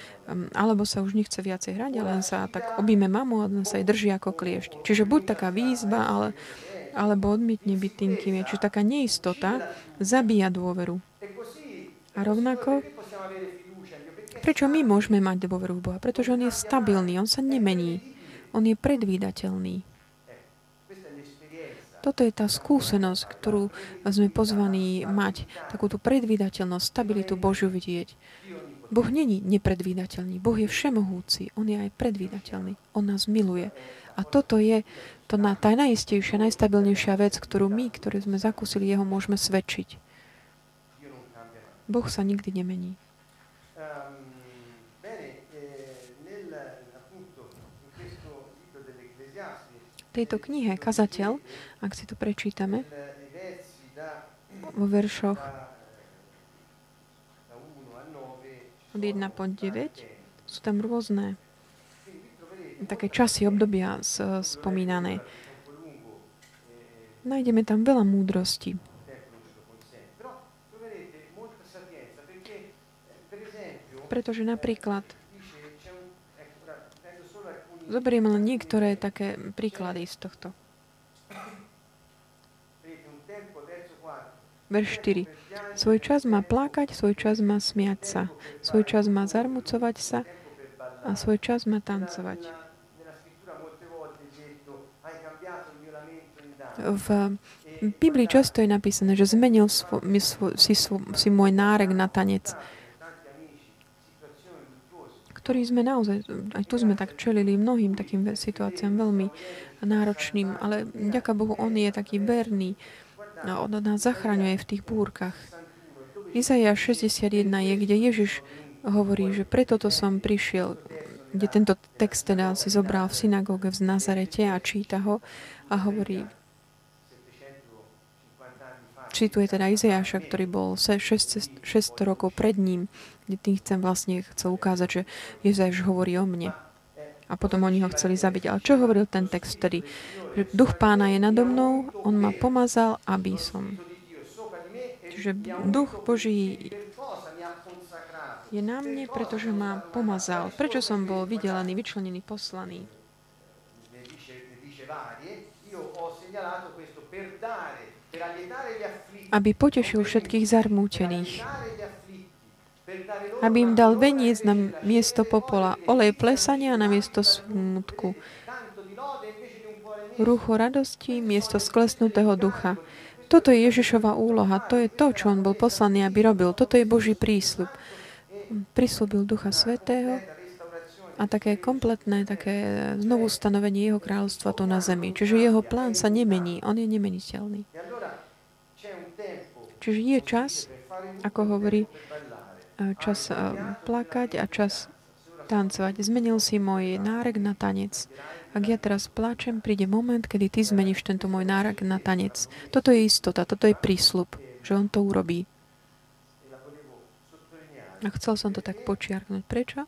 alebo sa už nechce viacej hrať, ale len sa tak objíme mamu a len sa jej drží ako kliešť. Čiže buď taká výzva, ale, alebo odmietne byť tým, kým je. Čiže taká neistota zabíja dôveru. A rovnako Prečo my môžeme mať dôveru v Boha? Pretože On je stabilný, On sa nemení. On je predvídateľný. Toto je tá skúsenosť, ktorú sme pozvaní mať, takúto predvídateľnosť, stabilitu Božiu vidieť. Boh není nepredvídateľný. Boh je všemohúci. On je aj predvídateľný. On nás miluje. A toto je to na, tá najistejšia, najstabilnejšia vec, ktorú my, ktorí sme zakúsili Jeho, môžeme svedčiť. Boh sa nikdy nemení. tejto knihe Kazateľ, ak si to prečítame, vo veršoch od 1 po 9, sú tam rôzne také časy, obdobia spomínané. Nájdeme tam veľa múdrosti. Pretože napríklad Zoberiem len niektoré také príklady z tohto. Verš 4. Svoj čas má plakať, svoj čas má smiať sa. Svoj čas má zarmucovať sa a svoj čas má tancovať. V Biblii často je napísané, že zmenil svo, si, svo, si môj nárek na tanec ktorí sme naozaj, aj tu sme tak čelili mnohým takým situáciám veľmi náročným, ale ďaká Bohu, On je taký verný. On nás zachraňuje v tých búrkach. Izaja 61 je, kde Ježiš hovorí, že preto to som prišiel, kde tento text teda si zobral v synagóge v Nazarete a číta ho a hovorí, čítuje teda Izajaša, ktorý bol 600 rokov pred ním, kde tým chcem vlastne chcel ukázať, že Jezaš hovorí o mne. A potom oni ho chceli zabiť. Ale čo hovoril ten text vtedy? Že duch pána je nado mnou, on ma pomazal, aby som. Čiže duch Boží je na mne, pretože ma pomazal. Prečo som bol vydelený, vyčlenený, poslaný? Aby potešil všetkých zarmútených. Aby im dal veniec na miesto popola, olej plesania na miesto smutku. Rucho radosti miesto sklesnutého ducha. Toto je Ježišova úloha, to je to, čo on bol poslaný, aby robil. Toto je Boží prísľub prislúbil Ducha Svetého a také kompletné, také znovu stanovenie jeho kráľovstva tu na zemi. Čiže jeho plán sa nemení, on je nemeniteľný. Čiže je čas, ako hovorí, čas plakať a čas tancovať. Zmenil si môj nárek na tanec. Ak ja teraz plačem, príde moment, kedy ty zmeníš tento môj nárek na tanec. Toto je istota, toto je prísľub, že on to urobí. A chcel som to tak počiarknúť. Prečo?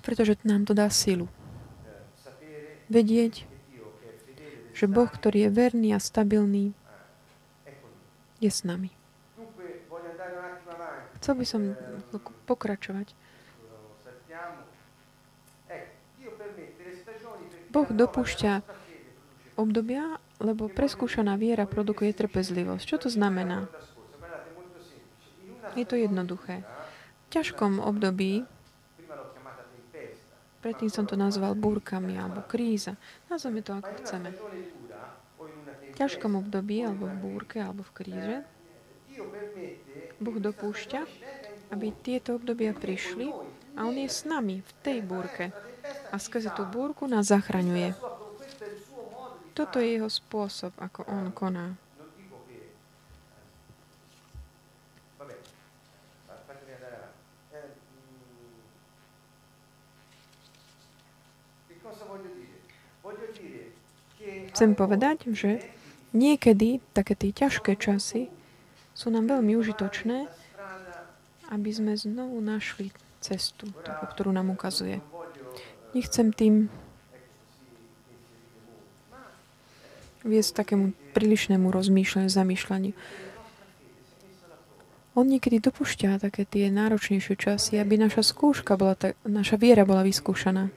Pretože nám to dá silu. Vedieť, že Boh, ktorý je verný a stabilný, je s nami. Chcel by som pokračovať. Boh dopúšťa obdobia, lebo preskúšaná viera produkuje trpezlivosť. Čo to znamená? Je to jednoduché. V ťažkom období, predtým som to nazval búrkami alebo kríza, nazveme to ako chceme. V ťažkom období, alebo v búrke, alebo v kríže, Boh dopúšťa, aby tieto obdobia prišli a On je s nami v tej búrke. A skrze tú búrku nás zachraňuje. Toto je jeho spôsob, ako on koná. Chcem povedať, že niekedy také tie ťažké časy sú nám veľmi užitočné, aby sme znovu našli cestu, takú, ktorú nám ukazuje. Nechcem tým viesť takému prílišnému rozmýšľaniu, zamýšľaniu. On niekedy dopušťa také tie náročnejšie časy, aby naša skúška bola, ta, naša viera bola vyskúšaná.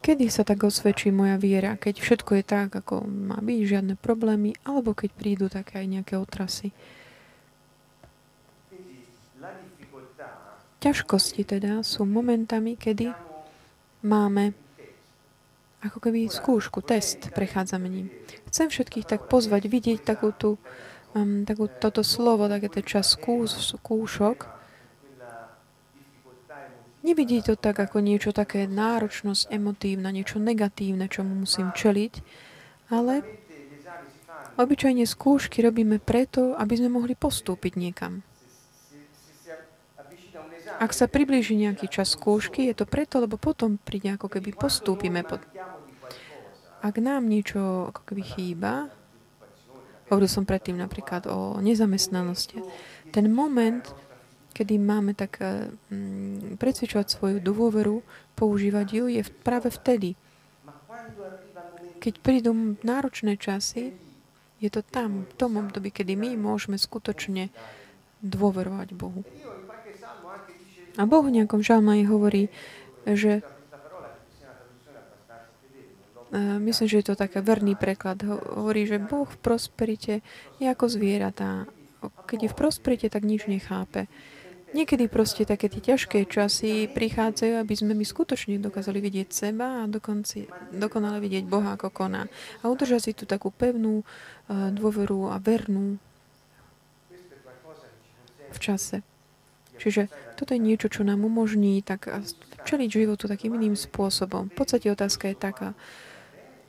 Kedy sa tak osvedčí moja viera? Keď všetko je tak, ako má byť, žiadne problémy, alebo keď prídu také aj nejaké otrasy. Ťažkosti teda sú momentami, kedy máme ako keby skúšku, test, prechádzame ním. Chcem všetkých tak pozvať, vidieť takú tú, um, takú, toto slovo, také ten čas skús, skúšok. Nevidieť to tak ako niečo také náročnosť, emotívna, niečo negatívne, čomu musím čeliť, ale obyčajne skúšky robíme preto, aby sme mohli postúpiť niekam. Ak sa priblíži nejaký čas skúšky, je to preto, lebo potom príde ako keby postúpime. Pod... Ak nám niečo ako keby chýba, hovoril som predtým napríklad o nezamestnanosti, ten moment, kedy máme tak mm, predsvičovať svoju dôveru, používať ju, je práve vtedy. Keď prídu náročné časy, je to tam, v tom období, kedy my môžeme skutočne dôverovať Bohu. A Boh v nejakom žalme hovorí, že myslím, že je to taký verný preklad. Hovorí, že Boh v prosperite je ako zvieratá. Keď je v prosperite, tak nič nechápe. Niekedy proste také tie ťažké časy prichádzajú, aby sme my skutočne dokázali vidieť seba a dokonci, dokonale vidieť Boha, ako koná. A udržať si tú takú pevnú uh, dôveru a vernú v čase. Čiže toto je niečo, čo nám umožní tak čeliť životu takým iným spôsobom. V podstate otázka je taká,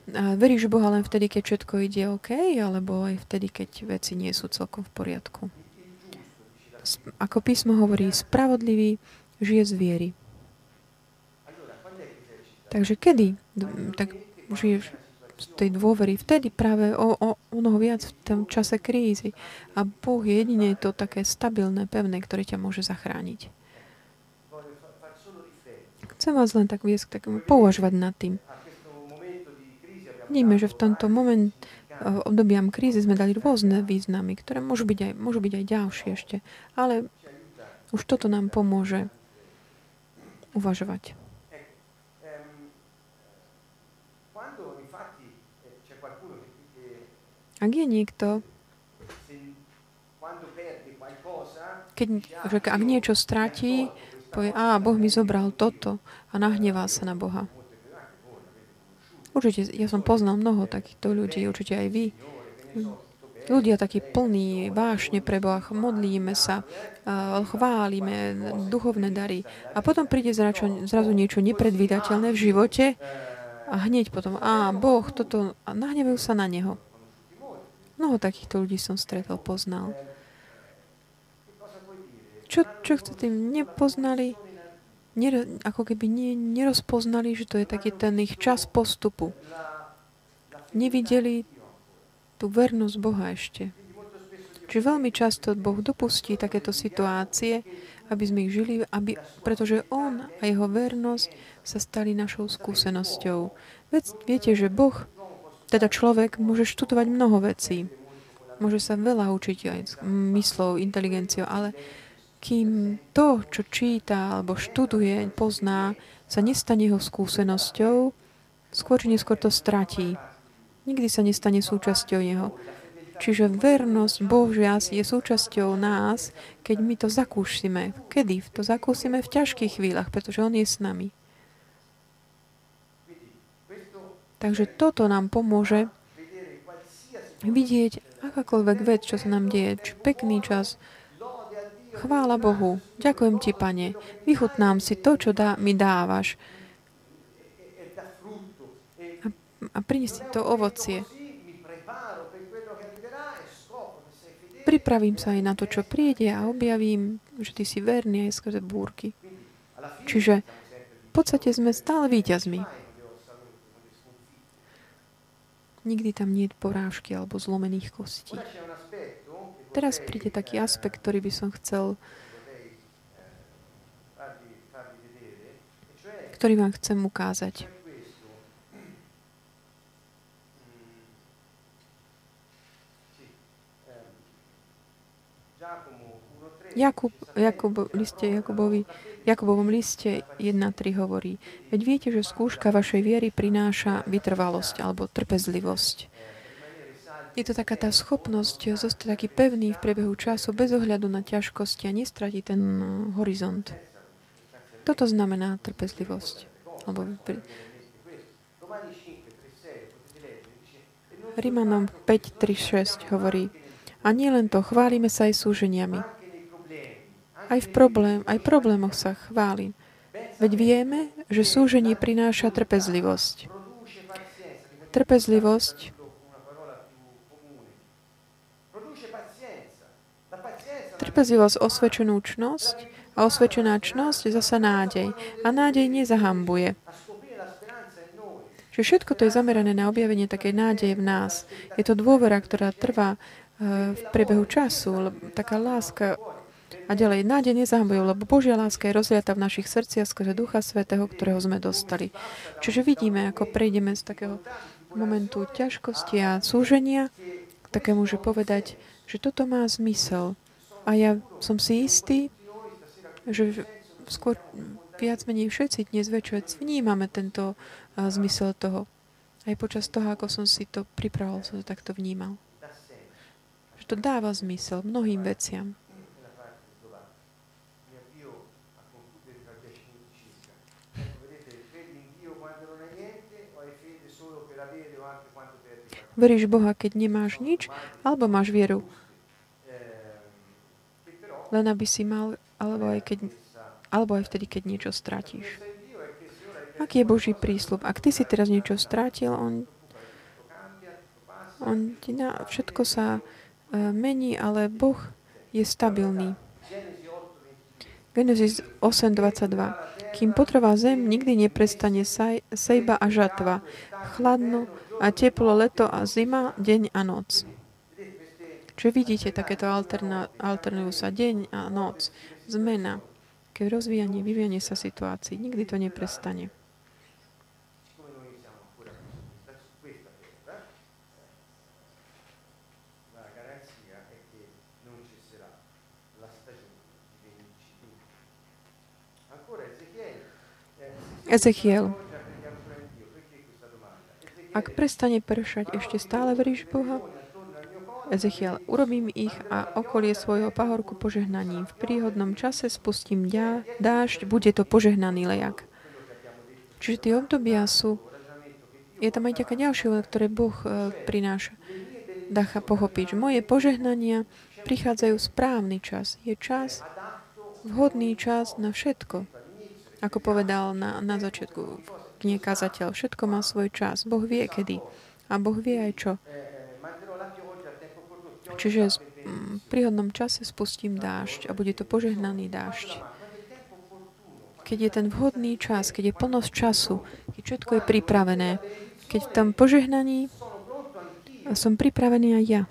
a veríš Boha len vtedy, keď všetko ide OK, alebo aj vtedy, keď veci nie sú celkom v poriadku? Ako písmo hovorí, spravodlivý žije z viery. Takže kedy tak žiješ z tej dôvery? Vtedy práve o, o, mnoho viac v tom čase krízy. A Boh je jedine to také stabilné, pevné, ktoré ťa môže zachrániť. Chcem vás len tak viesť k takému nad tým. Vidíme, že v tomto moment, obdobiam krízy sme dali rôzne významy, ktoré môžu byť aj, môžu byť aj ďalšie ešte. Ale už toto nám pomôže uvažovať. Ak je niekto, keď, ak niečo stratí, povie, a Boh mi zobral toto a nahnevá sa na Boha. Určite, ja som poznal mnoho takýchto ľudí, určite aj vy. Ľudia takí plní vášne pre Boha, modlíme sa, chválime duchovné dary. A potom príde zrazu, zrazu niečo nepredvídateľné v živote a hneď potom, a Boh, toto, a nahnevajú sa na Neho. Mnoho takýchto ľudí som stretol, poznal. Čo, čo chce tým? Nepoznali ako keby nerozpoznali, že to je taký ten ich čas postupu. Nevideli tú vernosť Boha ešte. Čiže veľmi často Boh dopustí takéto situácie, aby sme ich žili, aby, pretože On a Jeho vernosť sa stali našou skúsenosťou. Veď viete, že Boh, teda človek, môže študovať mnoho vecí. Môže sa veľa učiť aj myslou, inteligenciou, ale kým to, čo číta alebo študuje, pozná, sa nestane jeho skúsenosťou, skôr či neskôr to stratí. Nikdy sa nestane súčasťou jeho. Čiže vernosť Božia je súčasťou nás, keď my to zakúšime. Kedy? To zakúsime v ťažkých chvíľach, pretože On je s nami. Takže toto nám pomôže vidieť akákoľvek vec, čo sa nám deje. Či pekný čas, Chvála Bohu. Ďakujem Ti, Pane. Vychutnám si to, čo dá, mi dávaš. A, a priniesť to ovocie. Pripravím sa aj na to, čo príde a objavím, že Ty si verný aj skrze búrky. Čiže v podstate sme stále víťazmi. Nikdy tam nie je porážky alebo zlomených kostí. Teraz príde taký aspekt, ktorý by som chcel ktorý vám chcem ukázať. Jakub, Jakub, liste Jakubovi, Jakubovom liste 1.3 hovorí, veď viete, že skúška vašej viery prináša vytrvalosť alebo trpezlivosť je to taká tá schopnosť zostať taký pevný v priebehu času bez ohľadu na ťažkosti a nestratiť ten uh, horizont. Toto znamená trpezlivosť. Alebo pri... Rimanom 5.3.6 hovorí a nie len to, chválime sa aj súženiami. Aj v problém, aj problémoch sa chválim. Veď vieme, že súženie prináša trpezlivosť. Trpezlivosť Trpezlivosť osvedčenú čnosť a osvedčená čnosť zasa nádej. A nádej nezahambuje. Že všetko to je zamerané na objavenie takej nádeje v nás. Je to dôvera, ktorá trvá eh, v priebehu času, taká láska a ďalej, nádej nezahambuje, lebo Božia láska je rozliata v našich srdciach skrze Ducha Svetého, ktorého sme dostali. Čiže vidíme, ako prejdeme z takého momentu ťažkosti a súženia k takému, že povedať, že toto má zmysel. A ja som si istý, že skôr viac menej všetci dnes večer vnímame tento zmysel toho. Aj počas toho, ako som si to pripravil, som to takto vnímal. Že to dáva zmysel mnohým veciam. Veríš Boha, keď nemáš nič, alebo máš vieru len aby si mal, alebo aj, keď, alebo aj vtedy, keď niečo stratíš. Aký je Boží prísľub? Ak ty si teraz niečo strátil, on, on ti na, všetko sa uh, mení, ale Boh je stabilný. Genesis 8.22. Kým potrvá zem, nikdy neprestane saj, sejba a žatva, chladno a teplo leto a zima, deň a noc. Čiže vidíte takéto alterna, alternujú sa deň a noc, zmena, keď rozvíjanie, vyvíjanie sa situácií, nikdy to neprestane. Ezechiel. Ak prestane pršať, ešte stále veríš Boha? Ezechiel, urobím ich a okolie svojho pahorku požehnaním. V príhodnom čase spustím ďa, dážď, bude to požehnaný lejak. Čiže tie obdobia sú... Je tam aj taká ďalšia ktoré Boh e, prináša. Dacha pochopiť, že moje požehnania prichádzajú správny čas. Je čas, vhodný čas na všetko. Ako povedal na, na začiatku knihe kazateľ, všetko má svoj čas. Boh vie kedy. A Boh vie aj čo. Čiže v príhodnom čase spustím dážď a bude to požehnaný dážď. Keď je ten vhodný čas, keď je plnosť času, keď všetko je pripravené, keď v tom požehnaní som pripravený aj ja.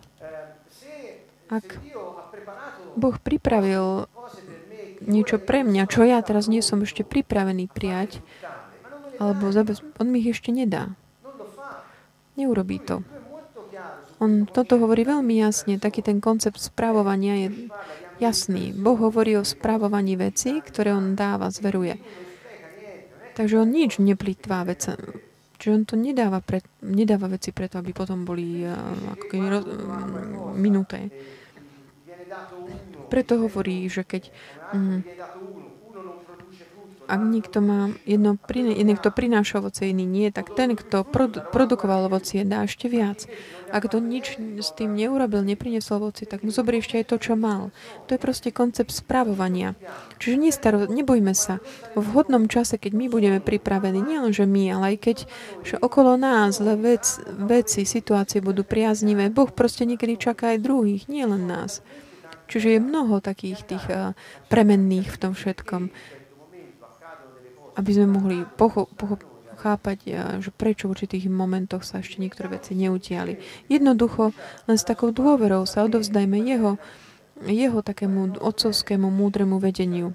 Ak Boh pripravil niečo pre mňa, čo ja teraz nie som ešte pripravený prijať, alebo on mi ich ešte nedá. Neurobí to. On toto hovorí veľmi jasne, taký ten koncept správovania je jasný. Boh hovorí o správovaní veci, ktoré on dáva, zveruje. Takže on nič neplýtvá vec. Čiže on to nedáva, pre, nedáva veci preto, aby potom boli uh, ako keby roz, uh, minuté. Preto hovorí, že keď mm, ak niekto má jedno, niekto prináša ovocie, iný nie, tak ten, kto produ, produkoval ovocie, dá ešte viac. Ak to nič s tým neurobil, neprinesol ovocie, tak mu zoberie ešte aj to, čo mal. To je proste koncept správovania. Čiže nestaro, nebojme sa. V vhodnom čase, keď my budeme pripravení, nielen že my, ale aj keď že okolo nás vec, veci, situácie budú priaznivé, Boh proste niekedy čaká aj druhých, nielen nás. Čiže je mnoho takých tých uh, premenných v tom všetkom. Aby sme mohli pocho- pocho- chápať, uh, že prečo v určitých momentoch sa ešte niektoré veci neutiali. Jednoducho, len s takou dôverou sa odovzdajme jeho, jeho takému otcovskému múdremu vedeniu.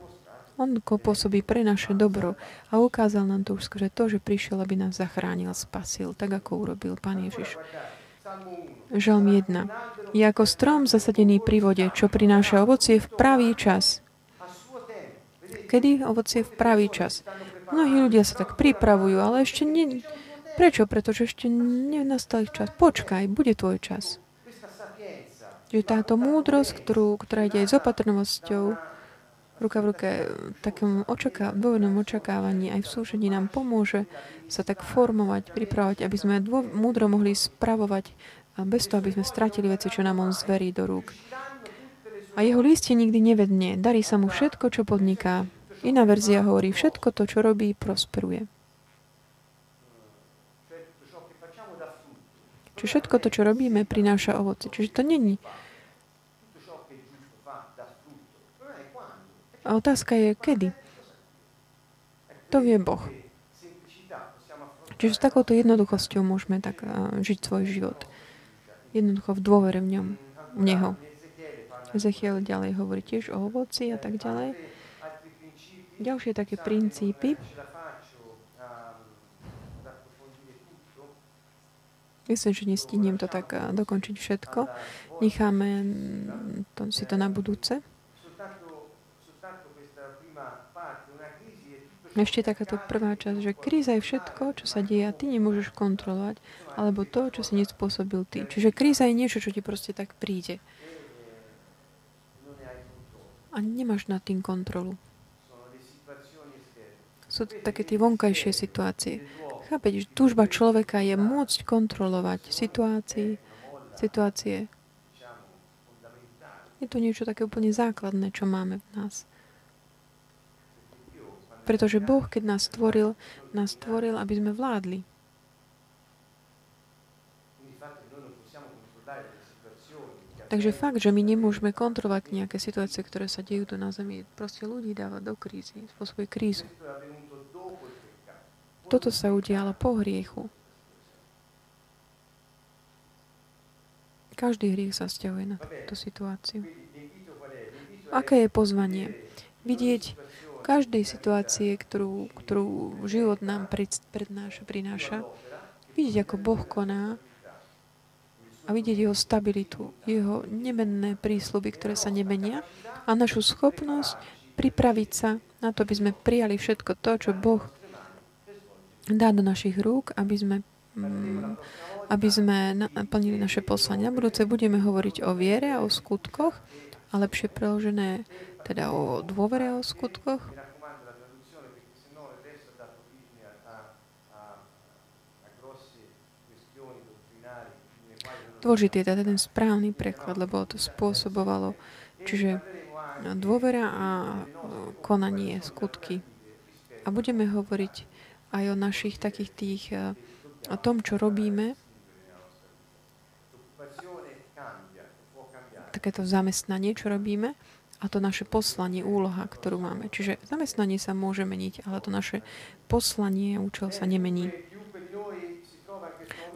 On pôsobí pre naše dobro a ukázal nám to už skôr to, že prišiel, aby nás zachránil, spasil, tak ako urobil Pán Ježiš. Žalm 1. Je ako strom zasadený pri vode, čo prináša ovocie v pravý čas. Kedy ovocie v pravý čas? Mnohí ľudia sa tak pripravujú, ale ešte nie... Prečo? Pretože ešte nenastal ich čas. Počkaj, bude tvoj čas. Že táto múdrosť, ktorú, ktorá ide aj s opatrnosťou, ruka v ruke takom očaká, očakávaní aj v súžení nám pomôže sa tak formovať, pripravovať, aby sme dô, múdro mohli spravovať a bez toho, aby sme stratili veci, čo nám on zverí do rúk. A jeho lístie nikdy nevedne. Darí sa mu všetko, čo podniká. Iná verzia hovorí, všetko to, čo robí, prosperuje. Čiže všetko to, čo robíme, prináša ovoce. Čiže to není. A otázka je, kedy? To vie Boh. Čiže s takouto jednoduchosťou môžeme tak žiť svoj život. Jednoducho v dôvere v ňom, v Neho. Ezechiel ďalej hovorí tiež o ovoci a tak ďalej. Ďalšie také princípy. Myslím, že nestihnem to tak dokončiť všetko. Necháme to, si to na budúce. Ešte takáto prvá časť, že kríza je všetko, čo sa deje a ty nemôžeš kontrolovať, alebo to, čo si nespôsobil ty. Čiže kríza je niečo, čo ti proste tak príde. A nemáš nad tým kontrolu. Sú to také tie vonkajšie situácie. Chápete, že túžba človeka je môcť kontrolovať situácii, situácie. Je to niečo také úplne základné, čo máme v nás. Pretože Boh, keď nás stvoril, nás stvoril, aby sme vládli. Takže fakt, že my nemôžeme kontrolovať nejaké situácie, ktoré sa dejú tu na Zemi, proste ľudí dáva do krízy, spôsobuje krízu. Toto sa udialo po hriechu. Každý hriech sa stiahuje na túto situáciu. Aké je pozvanie? Vidieť každej situácie, ktorú, ktorú život nám prednáša, prináša, vidieť, ako Boh koná a vidieť jeho stabilitu, jeho nemenné prísluby, ktoré sa nemenia a našu schopnosť pripraviť sa na to, aby sme prijali všetko to, čo Boh dá do našich rúk, aby sme, mm, aby sme naplnili naše poslanie. Na budúce budeme hovoriť o viere a o skutkoch, a lepšie preložené teda o dôvere a o skutkoch. Dôležitý je teda ten správny preklad, lebo to spôsobovalo, čiže dôvera a konanie, skutky. A budeme hovoriť aj o našich takých tých, eh, o tom, čo robíme, takéto zamestnanie, čo robíme, a to naše poslanie, úloha, ktorú máme. Čiže zamestnanie sa môže meniť, ale to naše poslanie, účel sa nemení.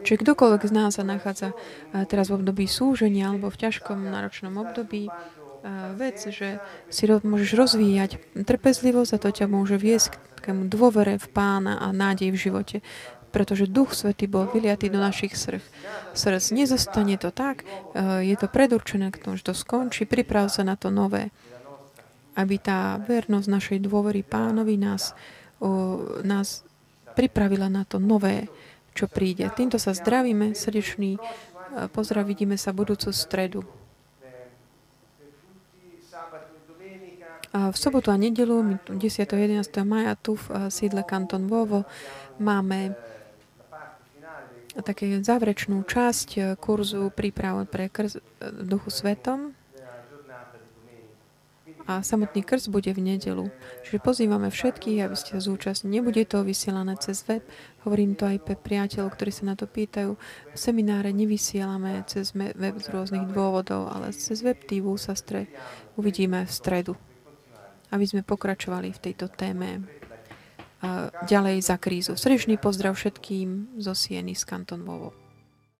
Čiže kdokoľvek z nás sa nachádza teraz v období súženia alebo v ťažkom náročnom období, vec, že si môžeš rozvíjať trpezlivosť a to ťa môže viesť takému dôvere v pána a nádej v živote. Pretože Duch Svetý bol vyliatý do našich srdc. Srdc nezostane to tak, je to predurčené k tomu, že to skončí, priprav sa na to nové. Aby tá vernosť našej dôvery pánovi nás, nás pripravila na to nové, čo príde. Týmto sa zdravíme, srdečný pozdrav, vidíme sa budúcu stredu. V sobotu a nedelu, 10. a 11. maja, tu v sídle Kanton Vovo, máme také záverečnú časť kurzu príprav pre krz Duchu Svetom, a samotný krst bude v nedelu. Čiže pozývame všetkých, aby ste sa zúčastnili. Nebude to vysielané cez web. Hovorím to aj pre priateľov, ktorí sa na to pýtajú. Semináre nevysielame cez web z rôznych dôvodov, ale cez web TV sa stre uvidíme v stredu. Aby sme pokračovali v tejto téme ďalej za krízu. Srdečný pozdrav všetkým zo Sieny z Kanton Vovo.